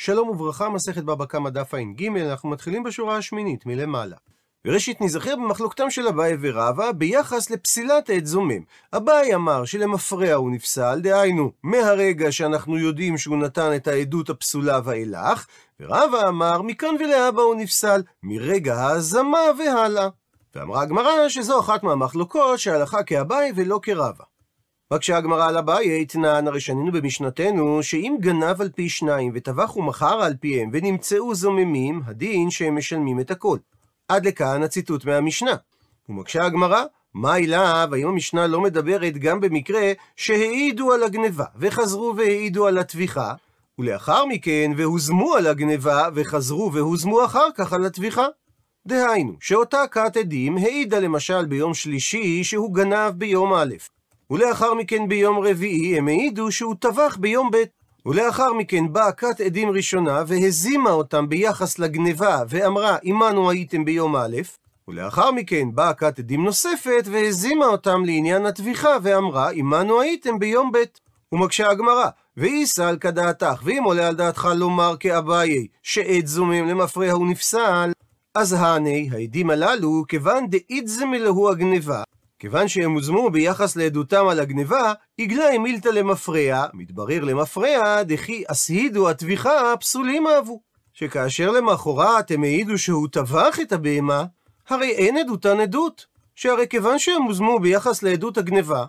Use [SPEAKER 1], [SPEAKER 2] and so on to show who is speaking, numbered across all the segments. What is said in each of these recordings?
[SPEAKER 1] שלום וברכה, מסכת בבא קמא דף ע"ג, אנחנו מתחילים בשורה השמינית מלמעלה. וראשית נזכר במחלוקתם של אביי ורבא ביחס לפסילת עד זומם. אביי אמר שלמפרע הוא נפסל, דהיינו, מהרגע שאנחנו יודעים שהוא נתן את העדות הפסולה ואילך, ורבא אמר, מכאן ולהבא הוא נפסל, מרגע ההזמה והלאה. ואמרה הגמרא שזו אחת מהמחלוקות שהלכה כאביי ולא כרבא. רק שהגמרא על אביי אתנן, הרי שנינו במשנתנו, שאם גנב על פי שניים וטבח ומכר על פיהם ונמצאו זוממים, הדין שהם משלמים את הכל. עד לכאן הציטוט מהמשנה. ומקשה הגמרא, מה אליו, האם המשנה לא מדברת גם במקרה שהעידו על הגניבה, וחזרו והעידו על הטביחה, ולאחר מכן והוזמו על הגניבה, וחזרו והוזמו אחר כך על הטביחה? דהיינו, שאותה כת עדים העידה למשל ביום שלישי שהוא גנב ביום א', ולאחר מכן ביום רביעי הם העידו שהוא טבח ביום ב'. ולאחר מכן באה כת עדים ראשונה והזימה אותם ביחס לגניבה ואמרה עמנו הייתם ביום א', ולאחר מכן באה כת עדים נוספת והזימה אותם לעניין הטביחה ואמרה עמנו הייתם ביום ב'. ומקשה הגמרא, ואיסל כדעתך, ואם עולה על דעתך לומר כאביי שעד זומם למפרע הוא נפסל, אז הני, העדים הללו, כיוון דאידזמי להו הגניבה, כיוון שהם הוזמו ביחס לעדותם על הגניבה, עגלה מילתא למפרע, מתברר למפרע, דכי אסהידו הטביחה פסולים אהבו. שכאשר למחרת הם העידו שהוא טבח את הבהמה, הרי אין עדותן עדות. שהרי כיוון שהם הוזמו ביחס לעדות הגניבה,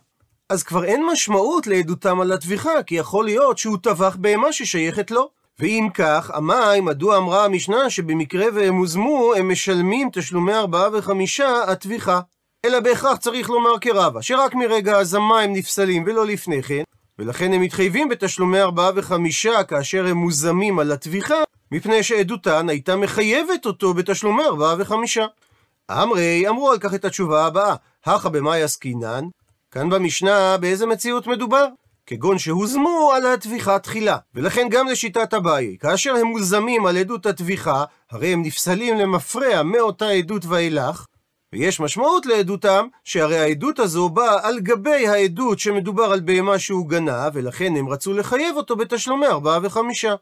[SPEAKER 1] אז כבר אין משמעות לעדותם על הטביחה, כי יכול להיות שהוא טבח בהמה ששייכת לו. ואם כך, המים, מדוע אמרה המשנה שבמקרה והם הוזמו, הם משלמים תשלומי ארבעה וחמישה הטביחה. אלא בהכרח צריך לומר כרבה, שרק מרגע הזמה הם נפסלים ולא לפני כן, ולכן הם מתחייבים בתשלומי ארבעה וחמישה כאשר הם מוזמים על הטביחה, מפני שעדותן הייתה מחייבת אותו בתשלומי ארבעה וחמישה. אמרי, אמרו על כך את התשובה הבאה, הכא במאי עסקינן, כאן במשנה באיזה מציאות מדובר? כגון שהוזמו על הטביחה תחילה, ולכן גם לשיטת אביי, כאשר הם מוזמים על עדות הטביחה, הרי הם נפסלים למפרע מאותה עדות ואילך, ויש משמעות לעדותם, שהרי העדות הזו באה על גבי העדות שמדובר על בהמה שהוא גנב, ולכן הם רצו לחייב אותו בתשלומי ארבעה וחמישה.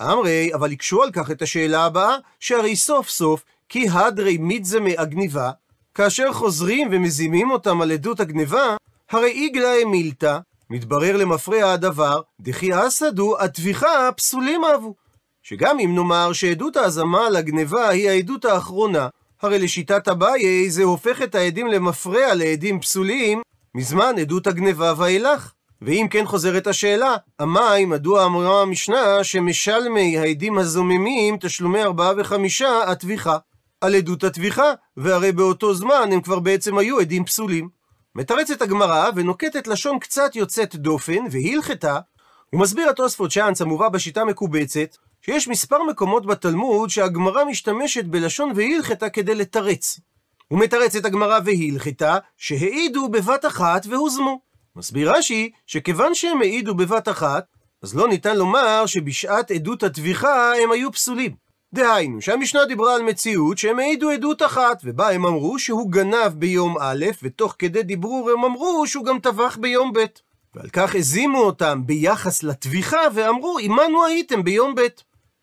[SPEAKER 1] אמרי, אבל יקשו על כך את השאלה הבאה, שהרי סוף סוף, כי הדרי מידזמי הגניבה, כאשר חוזרים ומזימים אותם על עדות הגניבה, הרי איגלה אמילתא, מתברר למפרע הדבר, דכי אסדו, הטביחה פסולים אבו. שגם אם נאמר שעדות ההזמה על הגניבה היא העדות האחרונה, הרי לשיטת אביי זה הופך את העדים למפרע לעדים פסולים מזמן עדות הגניבה ואילך. ואם כן חוזרת השאלה, אמי, מדוע אמרה המשנה שמשלמי העדים הזוממים תשלומי ארבעה וחמישה הטביחה? על עדות הטביחה, והרי באותו זמן הם כבר בעצם היו עדים פסולים. מתרצת הגמרא ונוקטת לשון קצת יוצאת דופן, והלכתה, ומסביר התוספות שאנץ המובא בשיטה מקובצת, שיש מספר מקומות בתלמוד שהגמרא משתמשת בלשון והלכתה כדי לתרץ. הוא מתרץ את הגמרא והלכתה, שהעידו בבת אחת והוזמו. מסביר רש"י, שכיוון שהם העידו בבת אחת, אז לא ניתן לומר שבשעת עדות הטביחה הם היו פסולים. דהיינו, שהמשנה דיברה על מציאות שהם העידו עדות אחת, ובה הם אמרו שהוא גנב ביום א', ותוך כדי דיברור הם אמרו שהוא גם טבח ביום ב'. ועל כך הזימו אותם ביחס לטביחה, ואמרו, עמנו הייתם ביום ב'.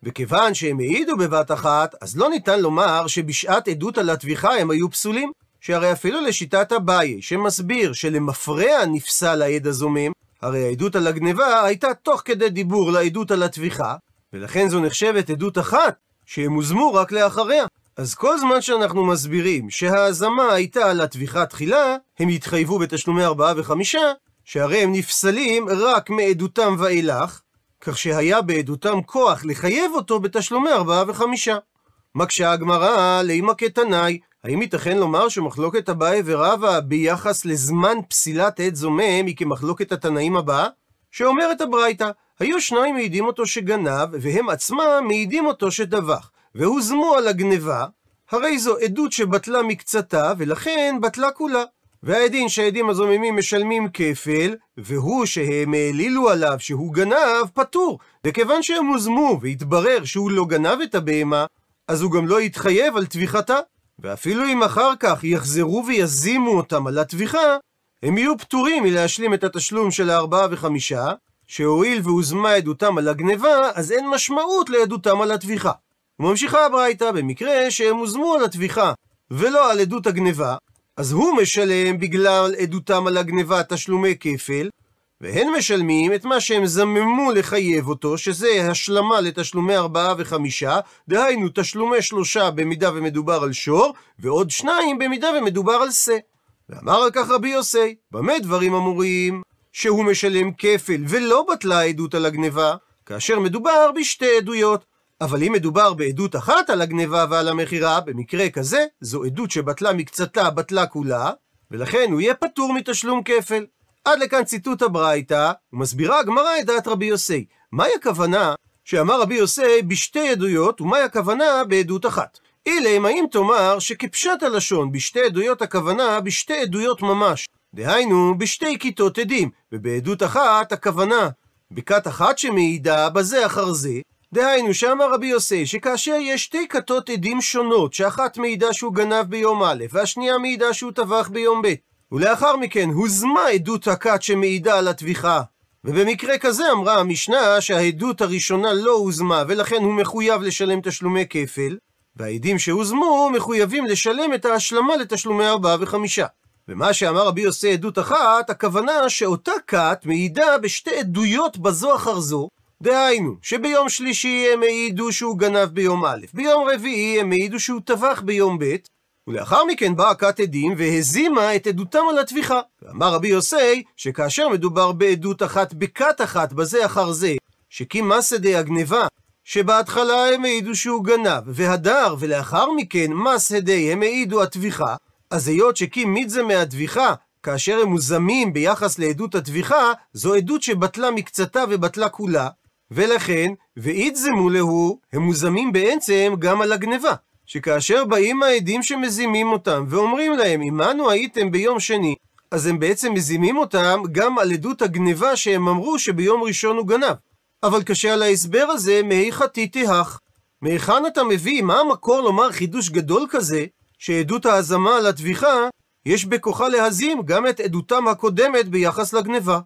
[SPEAKER 1] וכיוון שהם העידו בבת אחת, אז לא ניתן לומר שבשעת עדות על הטביחה הם היו פסולים. שהרי אפילו לשיטת אביי, שמסביר שלמפרע נפסל העד הזומם, הרי העדות על הגניבה הייתה תוך כדי דיבור לעדות על הטביחה, ולכן זו נחשבת עדות אחת, שהם הוזמו רק לאחריה. אז כל זמן שאנחנו מסבירים שההזמה הייתה על הטביחה תחילה, הם יתחייבו בתשלומי ארבעה וחמישה, שהרי הם נפסלים רק מעדותם ואילך, כך שהיה בעדותם כוח לחייב אותו בתשלומי ארבעה וחמישה. מקשה הגמרא, לימה כתנאי, האם ייתכן לומר שמחלוקת אביי ורבא ביחס לזמן פסילת עת זומם היא כמחלוקת התנאים הבאה? שאומרת הברייתא, היו שניים מעידים אותו שגנב, והם עצמם מעידים אותו שדבח, והוזמו על הגניבה, הרי זו עדות שבטלה מקצתה, ולכן בטלה כולה. והעדין שהעדים הזוממים משלמים כפל, והוא שהם העלילו עליו שהוא גנב, פטור. וכיוון שהם הוזמו והתברר שהוא לא גנב את הבהמה, אז הוא גם לא יתחייב על טביחתה. ואפילו אם אחר כך יחזרו ויזימו אותם על הטביחה, הם יהיו פטורים מלהשלים את התשלום של הארבעה וחמישה, שהואיל והוזמה עדותם על הגניבה, אז אין משמעות לעדותם על הטביחה. וממשיכה הברייתא, במקרה שהם הוזמו על הטביחה ולא על עדות הגניבה, אז הוא משלם בגלל עדותם על הגניבה תשלומי כפל, והם משלמים את מה שהם זממו לחייב אותו, שזה השלמה לתשלומי ארבעה וחמישה, דהיינו תשלומי שלושה במידה ומדובר על שור, ועוד שניים במידה ומדובר על שא. ואמר על כך רבי יוסי, במה דברים אמורים? שהוא משלם כפל ולא בטלה העדות על הגניבה, כאשר מדובר בשתי עדויות. אבל אם מדובר בעדות אחת על הגניבה ועל המכירה, במקרה כזה, זו עדות שבטלה מקצתה, בטלה כולה, ולכן הוא יהיה פטור מתשלום כפל. עד לכאן ציטוט הברייתא, ומסבירה הגמרא את דעת רבי יוסי. מהי הכוונה שאמר רבי יוסי בשתי עדויות, ומהי הכוונה בעדות אחת? אילם, האם תאמר שכפשט הלשון בשתי עדויות הכוונה בשתי עדויות ממש, דהיינו בשתי כיתות עדים, ובעדות אחת הכוונה בכת אחת שמעידה בזה אחר זה, דהיינו שאמר רבי יוסי שכאשר יש שתי כתות עדים שונות, שאחת מעידה שהוא גנב ביום א', והשנייה מעידה שהוא טבח ביום ב', ולאחר מכן הוזמה עדות הכת שמעידה על הטביחה. ובמקרה כזה אמרה המשנה שהעדות הראשונה לא הוזמה ולכן הוא מחויב לשלם תשלומי כפל, והעדים שהוזמו מחויבים לשלם את ההשלמה לתשלומי ארבעה וחמישה. ומה שאמר רבי יוסי עדות אחת, הכוונה שאותה כת מעידה בשתי עדויות בזו אחר זו, דהיינו, שביום שלישי הם העידו שהוא גנב ביום א', ביום רביעי הם העידו שהוא טבח ביום ב', ולאחר מכן באה כת עדים והזימה את עדותם על הטביחה. ואמר רבי יוסי, שכאשר מדובר בעדות אחת בכת אחת בזה אחר זה, שקימאסא הגניבה, שבהתחלה הם העידו שהוא גנב, והדר, ולאחר מכן מסא די הם העידו הטביחה, אז היות שקים מידזה מהטביחה, כאשר הם מוזמים ביחס לעדות הטביחה, זו עדות שבטלה מקצתה ובטלה כולה, ולכן, ואיתזמו להו, הם מוזמים בעצם גם על הגניבה. שכאשר באים העדים שמזימים אותם ואומרים להם, עמנו הייתם ביום שני, אז הם בעצם מזימים אותם גם על עדות הגניבה שהם אמרו שביום ראשון הוא גנב. אבל קשה על ההסבר הזה, מהיכא תיתהך. מהיכן אתה מביא, מה המקור לומר חידוש גדול כזה, שעדות ההזמה על הטביחה, יש בכוחה להזים גם את עדותם הקודמת ביחס לגניבה.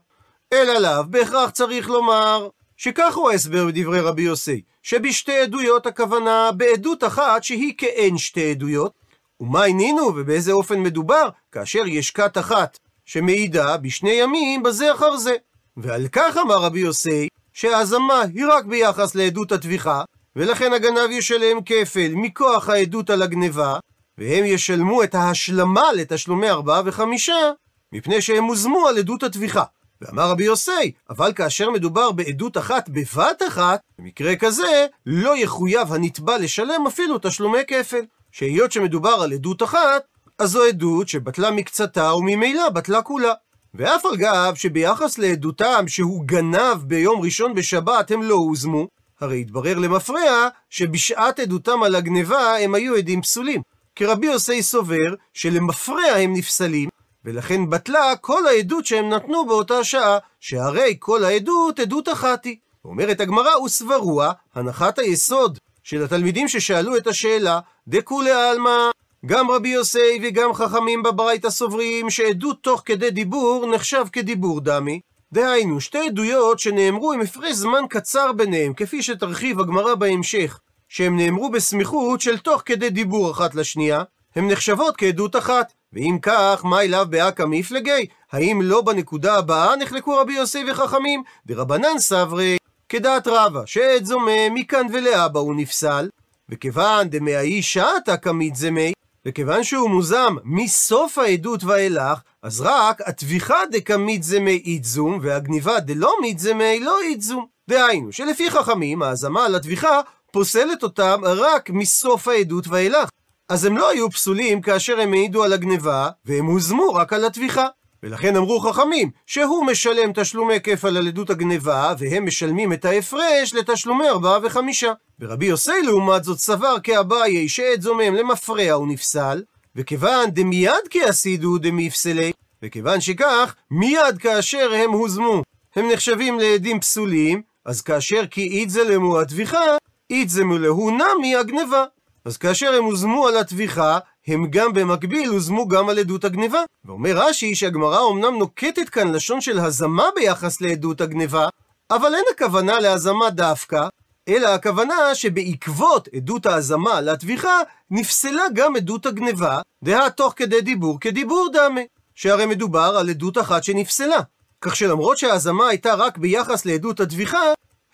[SPEAKER 1] אלא לאו, בהכרח צריך לומר שכך הוא ההסבר בדברי רבי יוסי, שבשתי עדויות הכוונה בעדות אחת שהיא כאין שתי עדויות, ומה עינינו ובאיזה אופן מדובר, כאשר יש כת אחת שמעידה בשני ימים בזה אחר זה. ועל כך אמר רבי יוסי, שההזמה היא רק ביחס לעדות הטביחה, ולכן הגנב ישלם כפל מכוח העדות על הגניבה, והם ישלמו את ההשלמה לתשלומי ארבעה וחמישה, מפני שהם הוזמו על עדות הטביחה. ואמר רבי יוסי, אבל כאשר מדובר בעדות אחת בבת אחת, במקרה כזה, לא יחויב הנתבע לשלם אפילו תשלומי כפל. שהיות שמדובר על עדות אחת, אז זו עדות שבטלה מקצתה וממילא בטלה כולה. ואף על גב שביחס לעדותם שהוא גנב ביום ראשון בשבת הם לא הוזמו, הרי התברר למפרע שבשעת עדותם על הגניבה הם היו עדים פסולים. כי רבי יוסי סובר שלמפרע הם נפסלים, ולכן בטלה כל העדות שהם נתנו באותה שעה, שהרי כל העדות עדות אחת היא. אומרת הגמרא, וסברוע, הנחת היסוד של התלמידים ששאלו את השאלה, דכולי עלמא, גם רבי יוסי וגם חכמים בברייתא סוברים שעדות תוך כדי דיבור נחשב כדיבור דמי. דהיינו, שתי עדויות שנאמרו עם הפרש זמן קצר ביניהם, כפי שתרחיב הגמרא בהמשך, שהם נאמרו בסמיכות של תוך כדי דיבור אחת לשנייה, הן נחשבות כעדות אחת. ואם כך, מה אליו באקא מפלגי? האם לא בנקודה הבאה נחלקו רבי יוסי וחכמים? דרבנן סברי, כדעת רבא, שעד זומה מכאן ולאבא הוא נפסל, וכיוון דמאי שעתה כמית זמי, וכיוון שהוא מוזם מסוף העדות ואילך, אז רק הטביחה דקמית זמי איתזום, והגניבה דלא מית זמי לא איתזום. דהיינו, שלפי חכמים, ההזמה על הטביחה פוסלת אותם רק מסוף העדות ואילך. אז הם לא היו פסולים כאשר הם העידו על הגניבה, והם הוזמו רק על הטביחה. ולכן אמרו חכמים, שהוא משלם תשלומי כפל על עדות הגניבה, והם משלמים את ההפרש לתשלומי ארבעה וחמישה. ורבי יוסי לעומת זאת סבר כאביי שעד זומם למפרע הוא נפסל, וכיוון דמיד כעשידו דמיפסלי, וכיוון שכך, מיד כאשר הם הוזמו, הם נחשבים לעדים פסולים, אז כאשר כי איתזלמו הטביחה, איתזמו להו נמי הגניבה. אז כאשר הם הוזמו על הטביחה, הם גם במקביל הוזמו גם על עדות הגניבה. ואומר רש"י שהגמרא אמנם נוקטת כאן לשון של הזמה ביחס לעדות הגניבה, אבל אין הכוונה להזמה דווקא, אלא הכוונה שבעקבות עדות ההזמה לטביחה, נפסלה גם עדות הגניבה, דהה תוך כדי דיבור כדיבור דמה, שהרי מדובר על עדות אחת שנפסלה. כך שלמרות שההזמה הייתה רק ביחס לעדות הטביחה,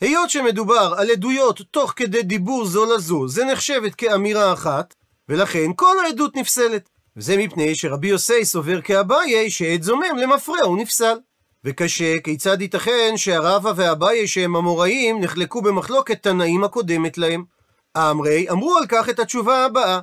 [SPEAKER 1] היות שמדובר על עדויות תוך כדי דיבור זו לזו, זה נחשבת כאמירה אחת, ולכן כל העדות נפסלת. וזה מפני שרבי יוסי סובר כאביי שעד זומם למפרע הוא נפסל. וקשה, כיצד ייתכן שהרבא ואביי שהם אמוראים נחלקו במחלוקת תנאים הקודמת להם? אמרי אמרו על כך את התשובה הבאה: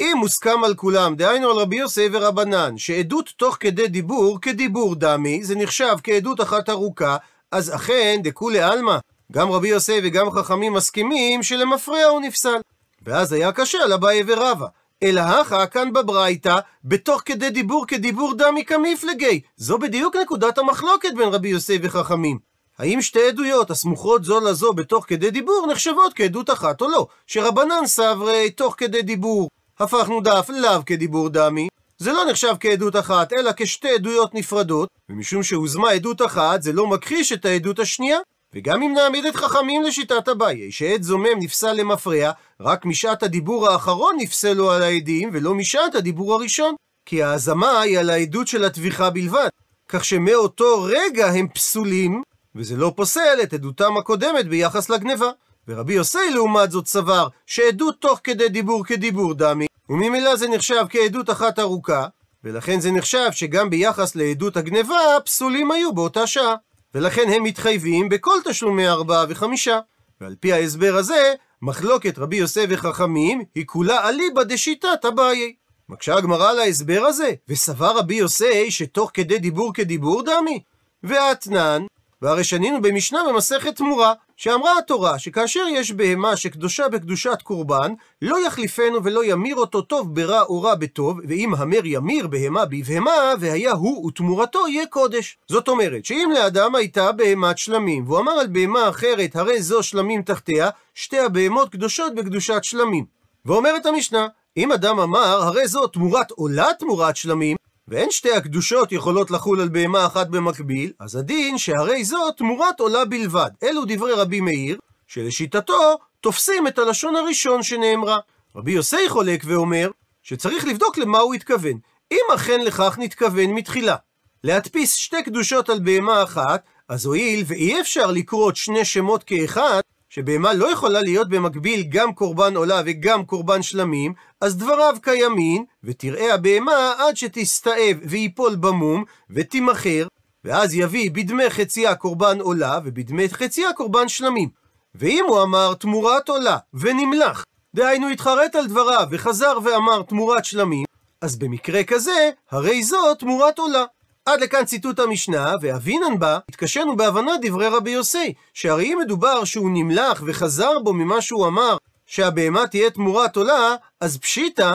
[SPEAKER 1] אם מוסכם על כולם, דהיינו על רבי יוסי ורבנן, שעדות תוך כדי דיבור כדיבור דמי, זה נחשב כעדות אחת ארוכה, אז אכן דכולי עלמא, גם רבי יוסי וגם חכמים מסכימים שלמפרע הוא נפסל. ואז היה קשה על אביי ורבא. אלא הכא כאן בברייתא, בתוך כדי דיבור כדיבור דמי כמפלגי. זו בדיוק נקודת המחלוקת בין רבי יוסי וחכמים. האם שתי עדויות הסמוכות זו לזו בתוך כדי דיבור נחשבות כעדות אחת או לא? שרבנן סברי תוך כדי דיבור הפכנו דף לאו כדיבור דמי, זה לא נחשב כעדות אחת, אלא כשתי עדויות נפרדות, ומשום שהוזמה עדות אחת, זה לא מכחיש את העדות השנייה. וגם אם נעמיד את חכמים לשיטת אביי, שעד זומם נפסל למפרע, רק משעת הדיבור האחרון נפסלו על העדים, ולא משעת הדיבור הראשון. כי ההזמה היא על העדות של הטביחה בלבד. כך שמאותו רגע הם פסולים, וזה לא פוסל את עדותם הקודמת ביחס לגניבה. ורבי יוסי לעומת זאת סבר שעדות תוך כדי דיבור כדיבור דמי, וממילא זה נחשב כעדות אחת ארוכה, ולכן זה נחשב שגם ביחס לעדות הגניבה פסולים היו באותה שעה. ולכן הם מתחייבים בכל תשלומי ארבעה וחמישה. ועל פי ההסבר הזה, מחלוקת רבי יוסף וחכמים היא כולה אליבא דשיטת אביי. מקשה הגמרא על ההסבר הזה, וסבר רבי יוסי שתוך כדי דיבור כדיבור דמי? ואתנן, והרי שנינו במשנה במסכת תמורה, שאמרה התורה שכאשר יש בהמה שקדושה בקדושת קורבן, לא יחליפנו ולא ימיר אותו טוב ברע או רע בטוב, ואם המר ימיר בהמה בבהמה, והיה הוא ותמורתו יהיה קודש. זאת אומרת, שאם לאדם הייתה בהמת שלמים, והוא אמר על בהמה אחרת, הרי זו שלמים תחתיה, שתי הבהמות קדושות בקדושת שלמים. ואומרת המשנה, אם אדם אמר, הרי זו תמורת עולה תמורת שלמים, ואין שתי הקדושות יכולות לחול על בהמה אחת במקביל, אז הדין שהרי זו תמורת עולה בלבד. אלו דברי רבי מאיר, שלשיטתו תופסים את הלשון הראשון שנאמרה. רבי יוסי חולק ואומר שצריך לבדוק למה הוא התכוון. אם אכן לכך נתכוון מתחילה, להדפיס שתי קדושות על בהמה אחת, אז הואיל ואי אפשר לקרות שני שמות כאחד, שבהמה לא יכולה להיות במקביל גם קורבן עולה וגם קורבן שלמים, אז דבריו קיימים, ותראה הבהמה עד שתסתאב ויפול במום, ותימכר, ואז יביא בדמי חציה קורבן עולה, ובדמי חציה קורבן שלמים. ואם הוא אמר תמורת עולה, ונמלח, דהיינו התחרט על דבריו, וחזר ואמר תמורת שלמים, אז במקרה כזה, הרי זו תמורת עולה. עד לכאן ציטוט המשנה, ואבינן בה, התקשינו בהבנת דברי רבי יוסי, שהרי אם מדובר שהוא נמלח וחזר בו ממה שהוא אמר, שהבהמה תהיה תמורת עולה, אז פשיטא,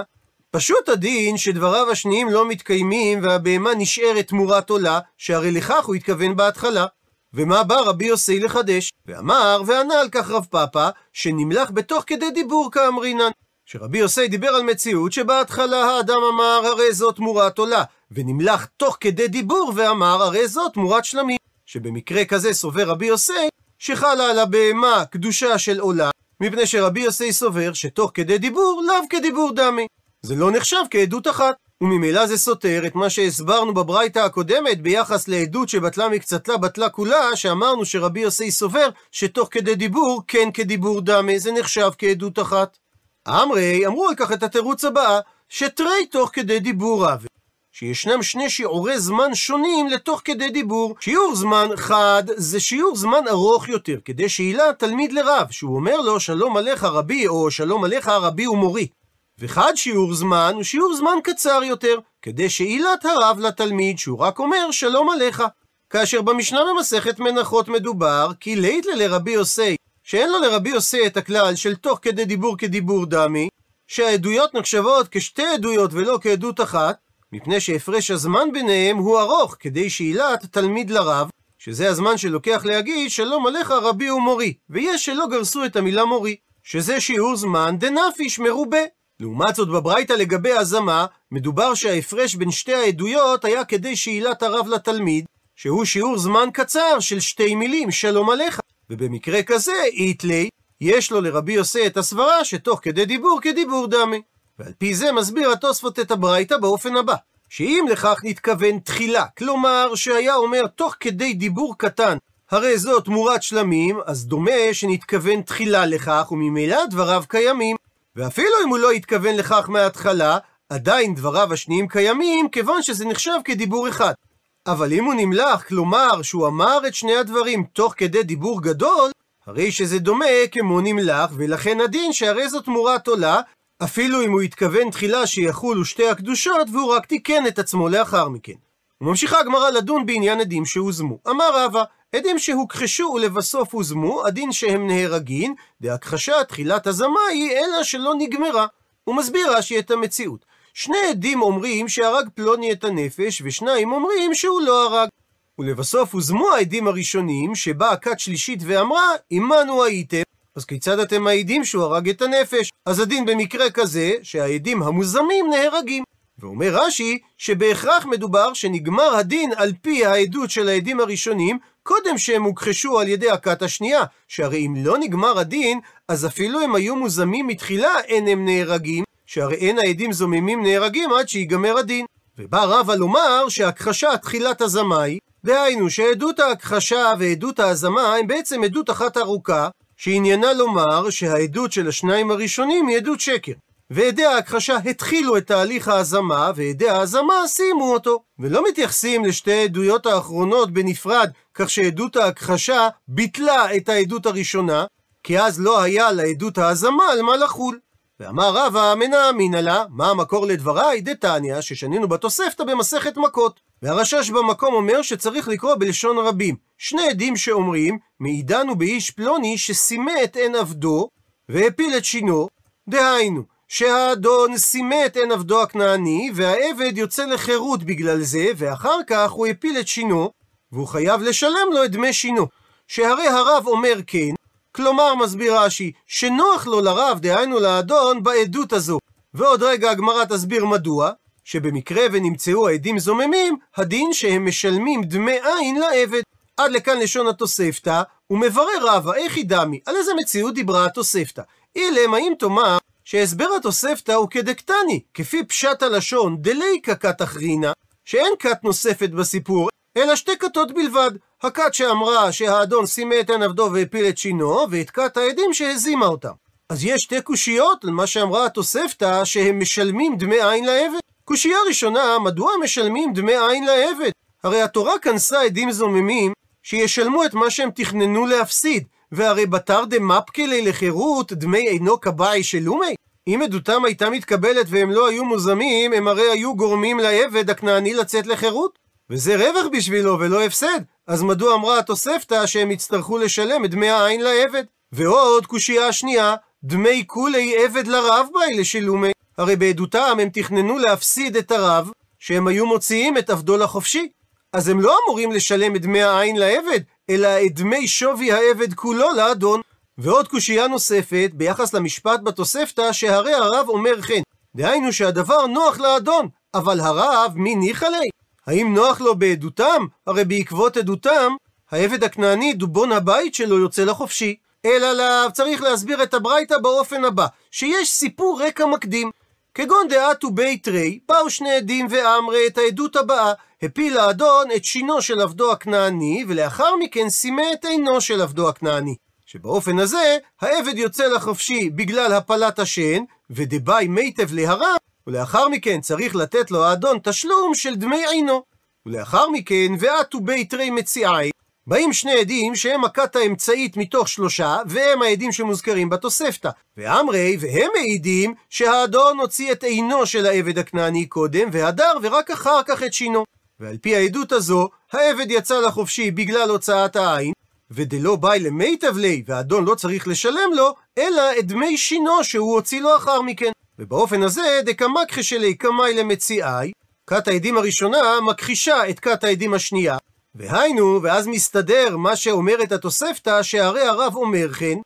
[SPEAKER 1] פשוט הדין שדבריו השניים לא מתקיימים והבהמה נשארת תמורת עולה, שהרי לכך הוא התכוון בהתחלה. ומה בא רבי יוסי לחדש? ואמר, וענה על כך רב פאפא, שנמלח בתוך כדי דיבור כאמרינן. שרבי יוסי דיבר על מציאות שבהתחלה האדם אמר הרי זו תמורת עולה, ונמלח תוך כדי דיבור ואמר הרי זו תמורת שלמים. שבמקרה כזה סובר רבי יוסי שחלה על הבהמה קדושה של עולה, מפני שרבי יוסי סובר שתוך כדי דיבור לאו כדיבור דמי. זה לא נחשב כעדות אחת. וממילא זה סותר את מה שהסברנו בברייתא הקודמת ביחס לעדות שבטלה מקצתלה בטלה כולה, שאמרנו שרבי יוסי סובר שתוך כדי דיבור כן כדיבור דמי, זה נחשב כעדות אחת. אמרי אמרו על כך את התירוץ הבא, שתרי תוך כדי דיבור רב. שישנם שני שיעורי זמן שונים לתוך כדי דיבור. שיעור זמן חד זה שיעור זמן ארוך יותר, כדי שהילה תלמיד לרב, שהוא אומר לו שלום עליך רבי, או שלום עליך רבי ומורי. וחד שיעור זמן הוא שיעור זמן קצר יותר, כדי שעילת הרב לתלמיד, שהוא רק אומר שלום עליך. כאשר במשנה במסכת מנחות מדובר, כי לית לרבי יוסי, שאין לו לרבי יוסי את הכלל של תוך כדי דיבור כדיבור דמי, שהעדויות נחשבות כשתי עדויות ולא כעדות אחת, מפני שהפרש הזמן ביניהם הוא ארוך, כדי שעילת תלמיד לרב, שזה הזמן שלוקח להגיד שלום עליך רבי ומורי, ויש שלא גרסו את המילה מורי, שזה שיעור זמן דנפיש מרובה. לעומת זאת בברייתא לגבי הזמה, מדובר שההפרש בין שתי העדויות היה כדי שעילת הרב לתלמיד, שהוא שיעור זמן קצר של שתי מילים, שלום עליך. ובמקרה כזה, איתלי, יש לו לרבי יוסי את הסברה שתוך כדי דיבור כדיבור דמי. ועל פי זה מסביר התוספות את הברייתא באופן הבא, שאם לכך נתכוון תחילה, כלומר שהיה אומר תוך כדי דיבור קטן, הרי זו תמורת שלמים, אז דומה שנתכוון תחילה לכך, וממילא דבריו קיימים. ואפילו אם הוא לא התכוון לכך מההתחלה, עדיין דבריו השניים קיימים, כיוון שזה נחשב כדיבור אחד. אבל אם הוא נמלח, כלומר שהוא אמר את שני הדברים תוך כדי דיבור גדול, הרי שזה דומה כמו נמלח, ולכן הדין שהרי זו תמורת עולה, אפילו אם הוא התכוון תחילה שיחולו שתי הקדושות, והוא רק תיקן את עצמו לאחר מכן. וממשיכה הגמרא לדון בעניין עדים שהוזמו. אמר רבא, עדים שהוכחשו ולבסוף הוזמו, הדין שהם נהרגין, דהכחשה תחילת הזמה היא אלא שלא נגמרה. הוא מסביר רש"י את המציאות. שני עדים אומרים שהרג פלוני את הנפש, ושניים אומרים שהוא לא הרג. ולבסוף הוזמו העדים הראשונים, שבאה כת שלישית ואמרה, עמנו הייתם, אז כיצד אתם מעידים שהוא הרג את הנפש? אז הדין במקרה כזה, שהעדים המוזמים נהרגים. ואומר רש"י, שבהכרח מדובר שנגמר הדין על פי העדות של העדים הראשונים, קודם שהם הוכחשו על ידי הכת השנייה, שהרי אם לא נגמר הדין, אז אפילו הם היו מוזמים מתחילה, אין הם נהרגים, שהרי אין העדים זוממים נהרגים עד שיגמר הדין. ובא רבא לומר שהכחשה תחילת הזמאי, דהיינו שעדות ההכחשה ועדות ההזמה הם בעצם עדות אחת ארוכה, שעניינה לומר שהעדות של השניים הראשונים היא עדות שקר. ועדי ההכחשה התחילו את תהליך ההזמה, ועדי ההזמה סיימו אותו. ולא מתייחסים לשתי העדויות האחרונות בנפרד, כך שעדות ההכחשה ביטלה את העדות הראשונה, כי אז לא היה לעדות ההזמה על מה לחול. ואמר רבא אמינא אמינא לה, מה המקור לדבריי? דתניא, ששנינו בתוספתא במסכת מכות. והרשש במקום אומר שצריך לקרוא בלשון רבים. שני עדים שאומרים, מעידנו באיש פלוני שסימא את עין עבדו, והפיל את שינו, דהיינו, שהאדון סימא את עין עבדו הכנעני, והעבד יוצא לחירות בגלל זה, ואחר כך הוא הפיל את שינו, והוא חייב לשלם לו את דמי שינו. שהרי הרב אומר כן, כלומר, מסביר רש"י, שנוח לו לרב, דהיינו לאדון, בעדות הזו. ועוד רגע הגמרא תסביר מדוע, שבמקרה ונמצאו העדים זוממים, הדין שהם משלמים דמי עין לעבד. עד לכאן לשון התוספתא, ומברר רבא, איך היא דמי, על איזה מציאות דיברה התוספתא. אילם, האם תאמר שהסבר התוספתא הוא כדקטני, כפי פשט הלשון, דליקה כת אחרינה, שאין כת נוספת בסיפור, אלא שתי כתות בלבד. הכת שאמרה שהאדון סימא את עין עבדו והפיל את שינו, ואת כת העדים שהזימה אותם. אז יש שתי קושיות על מה שאמרה התוספתא, שהם משלמים דמי עין לעבד. קושייה ראשונה, מדוע משלמים דמי עין לעבד? הרי התורה כנסה עדים זוממים שישלמו את מה שהם תכננו להפסיד, והרי בתר דמפקלי לחירות דמי אינו כבאי שלומי? אם עדותם הייתה מתקבלת והם לא היו מוזמים, הם הרי היו גורמים לעבד הכנעני לצאת לחירות. וזה רווח בשבילו ולא הפסד. אז מדוע אמרה התוספתא שהם יצטרכו לשלם את דמי העין לעבד? ועוד קושייה שנייה, דמי כולי עבד לרב באי לשילומי. הרי בעדותם הם תכננו להפסיד את הרב, שהם היו מוציאים את עבדו לחופשי. אז הם לא אמורים לשלם את דמי העין לעבד, אלא את דמי שווי העבד כולו לאדון. ועוד קושייה נוספת, ביחס למשפט בתוספתא, שהרי הרב אומר כן. דהיינו שהדבר נוח לאדון, אבל הרב, מי ניחא ליה? האם נוח לו בעדותם? הרי בעקבות עדותם, העבד הכנעני, דובון הבית שלו, יוצא לחופשי. אלא לאו צריך להסביר את הברייתא באופן הבא, שיש סיפור רקע מקדים. כגון דעתו בית רי, באו שני עדים ואמרי את העדות הבאה, הפיל האדון את שינו של עבדו הכנעני, ולאחר מכן סימא את עינו של עבדו הכנעני. שבאופן הזה, העבד יוצא לחופשי בגלל הפלת השן, ודבאי מיטב להרע, ולאחר מכן צריך לתת לו האדון תשלום של דמי עינו. ולאחר מכן, ועתו בית רי מציעי, באים שני עדים שהם הכת האמצעית מתוך שלושה, והם העדים שמוזכרים בתוספתא. ואמרי, והם מעידים שהאדון הוציא את עינו של העבד הכנעני קודם, והדר ורק אחר כך את שינו. ועל פי העדות הזו, העבד יצא לחופשי בגלל הוצאת העין, ודלא באי למיטב ליה, והאדון לא צריך לשלם לו, אלא את דמי שינו שהוא הוציא לו אחר מכן. ובאופן הזה, דקמקחי שלי קמאי למציאי, כת העדים הראשונה מכחישה את כת העדים השנייה, והיינו, ואז מסתדר מה שאומרת התוספתא, שהרי הרב אומר כן,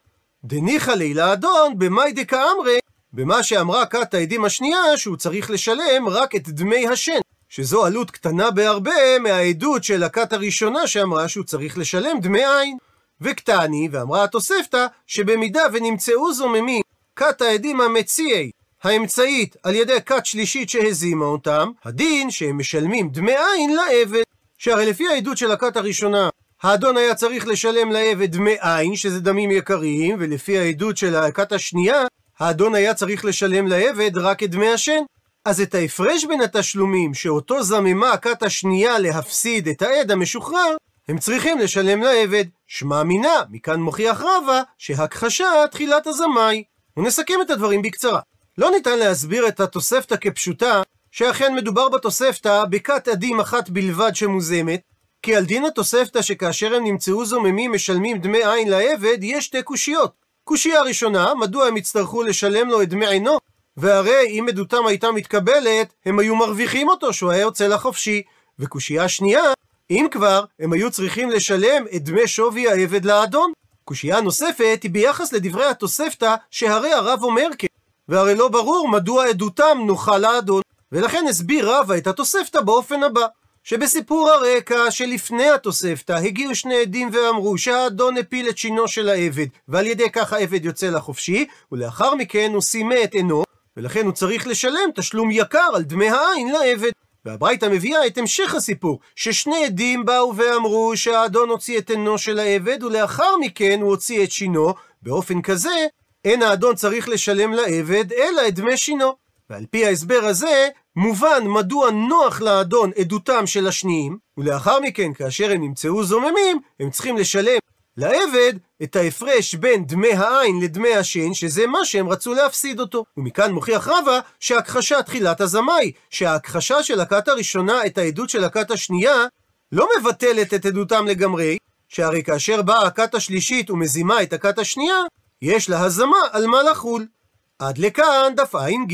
[SPEAKER 1] דניחא לי לאדון במאי דקאמרי, במה שאמרה כת העדים השנייה, שהוא צריך לשלם רק את דמי השן. שזו עלות קטנה בהרבה מהעדות של הכת הראשונה שאמרה שהוא צריך לשלם דמי עין. וקטני, ואמרה התוספתא, שבמידה ונמצאו זוממים כת העדים המציעי האמצעית על ידי כת שלישית שהזימה אותם, הדין שהם משלמים דמי עין לעבד. שהרי לפי העדות של הכת הראשונה, האדון היה צריך לשלם לעבד דמי עין, שזה דמים יקרים, ולפי העדות של הכת השנייה, האדון היה צריך לשלם לעבד רק את דמי השן. אז את ההפרש בין התשלומים שאותו זממה הכת השנייה להפסיד את העד המשוחרר, הם צריכים לשלם לעבד. שמע מינה, מכאן מוכיח רבא, שהכחשה תחילת הזמאי. ונסכם את הדברים בקצרה. לא ניתן להסביר את התוספתא כפשוטה, שאכן מדובר בתוספתא בכת עדים אחת בלבד שמוזמת, כי על דין התוספתא שכאשר הם נמצאו זוממים משלמים דמי עין לעבד, יש שתי קושיות. קושייה ראשונה, מדוע הם יצטרכו לשלם לו את דמי עינו? והרי אם עדותם הייתה מתקבלת, הם היו מרוויחים אותו שהוא היה יוצא לחופשי. וקושייה שנייה, אם כבר, הם היו צריכים לשלם את דמי שווי העבד לאדון. קושייה נוספת היא ביחס לדברי התוספתא, שהרי הרב אומר כן. והרי לא ברור מדוע עדותם נוחה לאדון. ולכן הסביר רבא את התוספתא באופן הבא. שבסיפור הרקע שלפני התוספתא הגיעו שני עדים ואמרו שהאדון הפיל את שינו של העבד ועל ידי כך העבד יוצא לחופשי ולאחר מכן הוא סימא את עינו ולכן הוא צריך לשלם תשלום יקר על דמי העין לעבד. והברייתא מביאה את המשך הסיפור, ששני עדים באו ואמרו שהאדון הוציא את עינו של העבד, ולאחר מכן הוא הוציא את שינו, באופן כזה, אין האדון צריך לשלם לעבד, אלא את דמי שינו. ועל פי ההסבר הזה, מובן מדוע נוח לאדון עדותם של השניים, ולאחר מכן, כאשר הם נמצאו זוממים, הם צריכים לשלם לעבד את ההפרש בין דמי העין לדמי השן, שזה מה שהם רצו להפסיד אותו. ומכאן מוכיח רבא שהכחשה תחילת הזמאי, שההכחשה של הכת הראשונה את העדות של הכת השנייה, לא מבטלת את עדותם לגמרי, שהרי כאשר באה הכת השלישית ומזימה את הכת השנייה, יש לה הזמה על מה לחול. עד לכאן דף ע"ג.